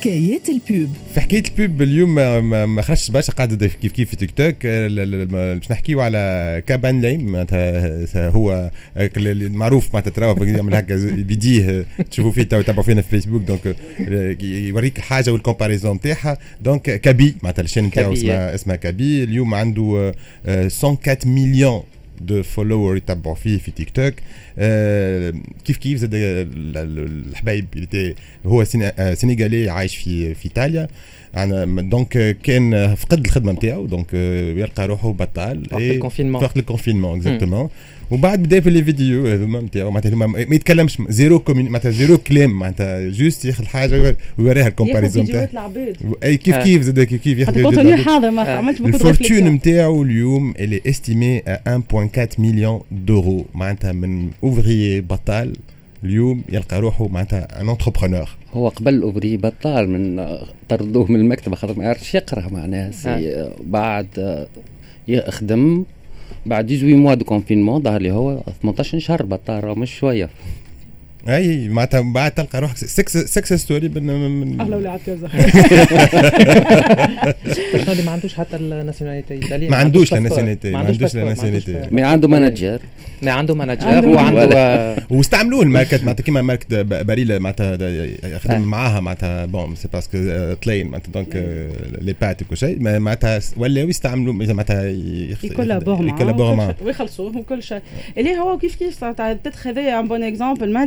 حكايات البوب. في حكاية البوب اليوم ما- ما ما خرجتش برشا قاعدة كيف كيف في تيك توك آه، باش نحكيو على كابي ليم معناتها هو آه، المعروف معناتها تراو يعمل هكا بيديه تشوفوا فيه تابعوا فينا في فيسبوك donc آه، يوريك الحاجة وال comparaison نتاعها donc كابي معناتها ال chaîne نتاعو اسمها اسمها كابي اليوم عنده آه، 104 مليون دو فولور يتبعوا فيه في تيك توك آه، كيف كيف زاد ال- ال- الحبايب اللي تي- هو سينا- آه، سينيغالي عايش في في ايطاليا انا دونك كان فقد الخدمه نتاعو دونك يلقى روحه بطال وقت الكونفينمون. وقت الكونفينمون اكزاكتومون وبعد بدأ في لي فيديو هذوما نتاعو معناتها ما يتكلمش زيرو كومين معناتها زيرو كلام معناتها جوست ياخذ حاجة ويوريها الكومباريزون العباد أي كيف آه. كيف زاد كيف كيف ياخذ. حاضر ما آه. عملتش بوكو الفورتون نتاعو اليوم اللي استيمي 1.4 مليون دورو معناتها من اوفريي بطال اليوم يلقى روحه معناتها un entrepreneur هو قبل ouvrier بطال من آه، طردوه من المكتب خاطر ما يعرفش يقرأ معناها c'est آه، بعد آه، يخدم بعد 18 mois de confinement ظهر لي هو 18 شهر بطال راه مش شوية. أي معناتها من بعد تلقى روحك. success success story من من أهلا كذا شنو اللي ما عندوش حتى ال nationalité. الايطاليه ما عندوش. ال nationalité، ما عندوش ال nationalité. عندوش- mais عنده manager ما عنده manager عنده وعنده واستعملوه ال marque. معناتها كيما marque ب- باريلا معناتها. خدم معاها معناتها bon c'est parce que italien معناتها donc les pâtes وكل شيء ما- معناتها ولاو يستعملوا معناتها ي collabore ي collabore معاه ويخلصوه وكل شيء. اللي هو كيف كيف peut-être هذايا un bon exemple ما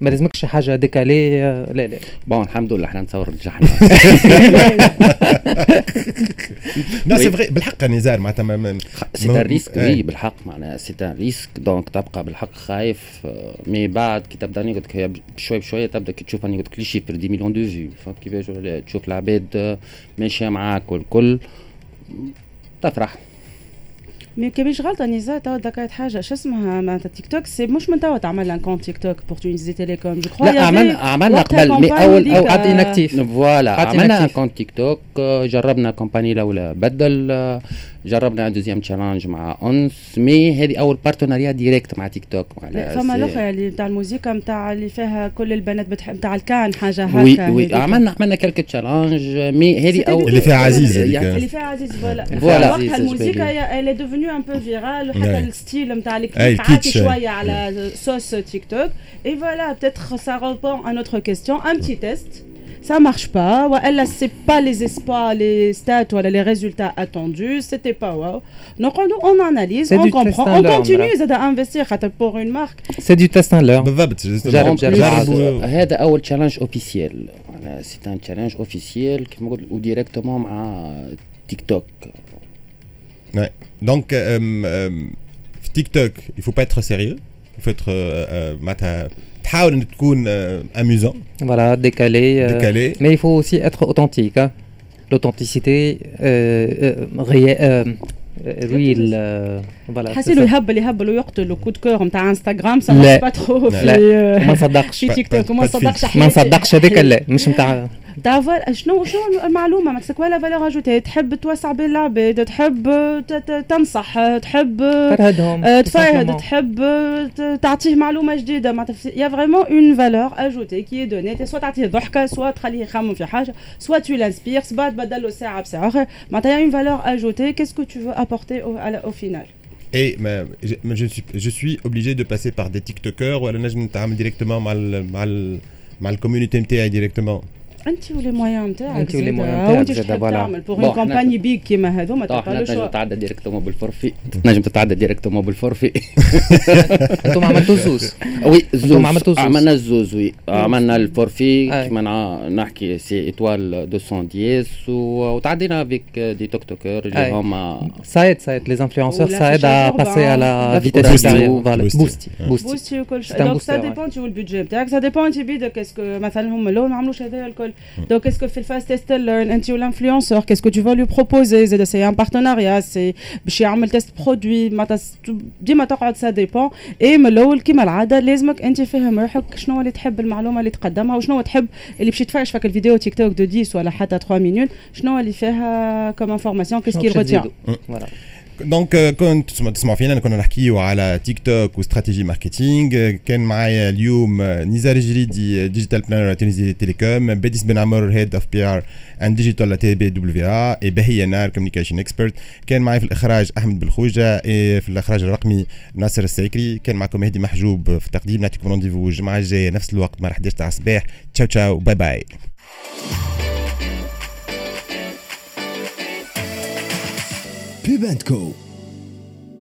ما لازمكش حاجة décalée آه، لا لا bon الحمد لله إحنا نتصور نجحنا لا c'est. vrai بالحق نزار معناتها c'est un risque. Oui بالحق معناها c'est un risque donc تبقى بالحق خايف آه، mais بعد كي تبدأ نقول لك بشوي بشوي تبدأ كي تشوف نقول لك les chiffres des millions de vues فهمت كيفاش؟ تشوف العباد آه، ماشية معاك والكل تفرح mais كي مش غلطه نزار توا ذكرت حاجة شو اسمها معناتها تيك توك c'est مش من توا تعمل un compte تيك توك pour Tunisie Telecom جو لا عملنا عملنا قبل mais اول أو قعدت inactif. voilà عملنا. compte تيك توك جربنا campagne الاولى بدل جربنا deuxième challenge مع اونس mais هذه اول partenariat direct مع تيك توك معناها فما الاخرى اللي بتاع الموسيقى نتاع اللي فيها كل البنات بتحب نتاع الكان حاجة هكا وي. وي عملنا عملنا quelques challenges mais هذه اول اللي فيها عزيز اللي فيها عزيز voilà voilà. وقتها الموسيقى. هي devenue un peu virale, ouais. le style, la sauce TikTok. Et voilà, peut-être ça répond à notre question. Un petit test. Ça marche pas. Elle c'est pas les espoirs, les stats, voilà, les résultats attendus. C'était pas wow. Donc on, on analyse, on comprend, on continue à investir pour une marque. C'est du test à l'heure. C'est un challenge officiel. C'est un challenge officiel ou directement à TikTok. كيف ما قلت وديريكتومون مع تيك توك دونك في تيك توك il faut pas être sérieux il faut être euh, euh, معناتها تحاول انك تكون اميوزون voilà décalé euh, décalé mais il faut aussi être authentique hein. l'authenticité euh, euh, réel euh, real euh, voilà حسيلو c'est ça. يهبل يهبل ويقتل كود كور نتاع انستغرام ça لا. marche pas trop لا. في وما نصدقش في تيك pas- توك وما pas de نصدقش filtre. ما نصدقش هذاك لا مش نتاع تاع فال- شنو شنو المعلومه ما تسك ولا فالور اجوتي تحب توسع بين العباد تحب ت- ت- تنصح تحب فرهدهم آه، tout تفرهد simplement. تحب ت- تعطيه معلومه جديده معناتها يا فريمون اون فالور اجوتي كي دوني سوا تعطيه ضحكه سوا تخليه يخمم في حاجه سوا تو لانسبير سوا تبدل له ساعه بساعه اخرى معناتها اون فالور اجوتي كيسكو تو فو ابورتي au final Et mais, je, mais je, suis, je suis obligé de passer par des TikTokers ou alors je نتعامل directement مع ال مع ال مع الكوميونيتي نتاعي directement انت ولي مويان نتاعك انت ولي مويان زادا. نتاعك وانت زادا، تحب فوالا. تعمل بوغ بون، اون احنا- كومباني بيك كيما هذوما طبعا تبقى حنا له تنجم شوا تتعدى ديريكتومون بالفورفي تنجم تتعدى ديريكتومون بالفورفي انتم عملتوا زوز وي انتم زوز عملتوا زوز. عملنا الزوز وي عملنا الفورفي أي. كيما نع- نحكي سي ايتوال 210 و- وتعدينا افيك دي توك توكر اللي أي. هما Ça aide, ça aide. Les influenceurs, Ou ça aide à l'affichage passer à urbain, la la vitesse photo supérieure. vidéo. Voilà, Booster. Boosty. Ouais. Boosty. بوستي وكل شيء C'est un دونك booster, سا ouais. ديبون انت والبيدجي نتاعك سا ديبون انت بيدك اسكو مثلا هم الاول ما عملوش هذايا الكل دونك اسكو في الفاست تيست ليرن انت والانفلونسور كاسكو تو فا لو بروبوزي زاد سي ان بارتناريا سي باش يعمل تيست برودوي معناتها س- ديما تقعد سا ديبون اي من الاول كيما العاده لازمك انت فاهم روحك شنو اللي تحب المعلومه اللي تقدمها وشنو تحب اللي باش يتفرج فيك الفيديو تيك توك دو 10 ولا حتى 3 مينوت شنو اللي فيها كوم انفورماسيون كيسكي شنو باش ريتيان تزيدوا؟ Voilà. دونك كنت تسمع- تسمعوا فينا كنا نحكيو على تيك توك واستراتيجي ماركتينغ كان معايا اليوم نزار الجريدي ديجيتال بلانر تونيزي تيليكوم بديس بن عمر هيد اوف بي ار and digital TBWA اي بهيه نار communication expert كان معي في الاخراج احمد بالخوجه في الاخراج الرقمي ناصر السيكري كان معكم مهدي محجوب في التقديم نعطيكم rendez-vous الجمعه الجايه نفس الوقت مع 11 تاع الصباح ciao ciao bye bye Co.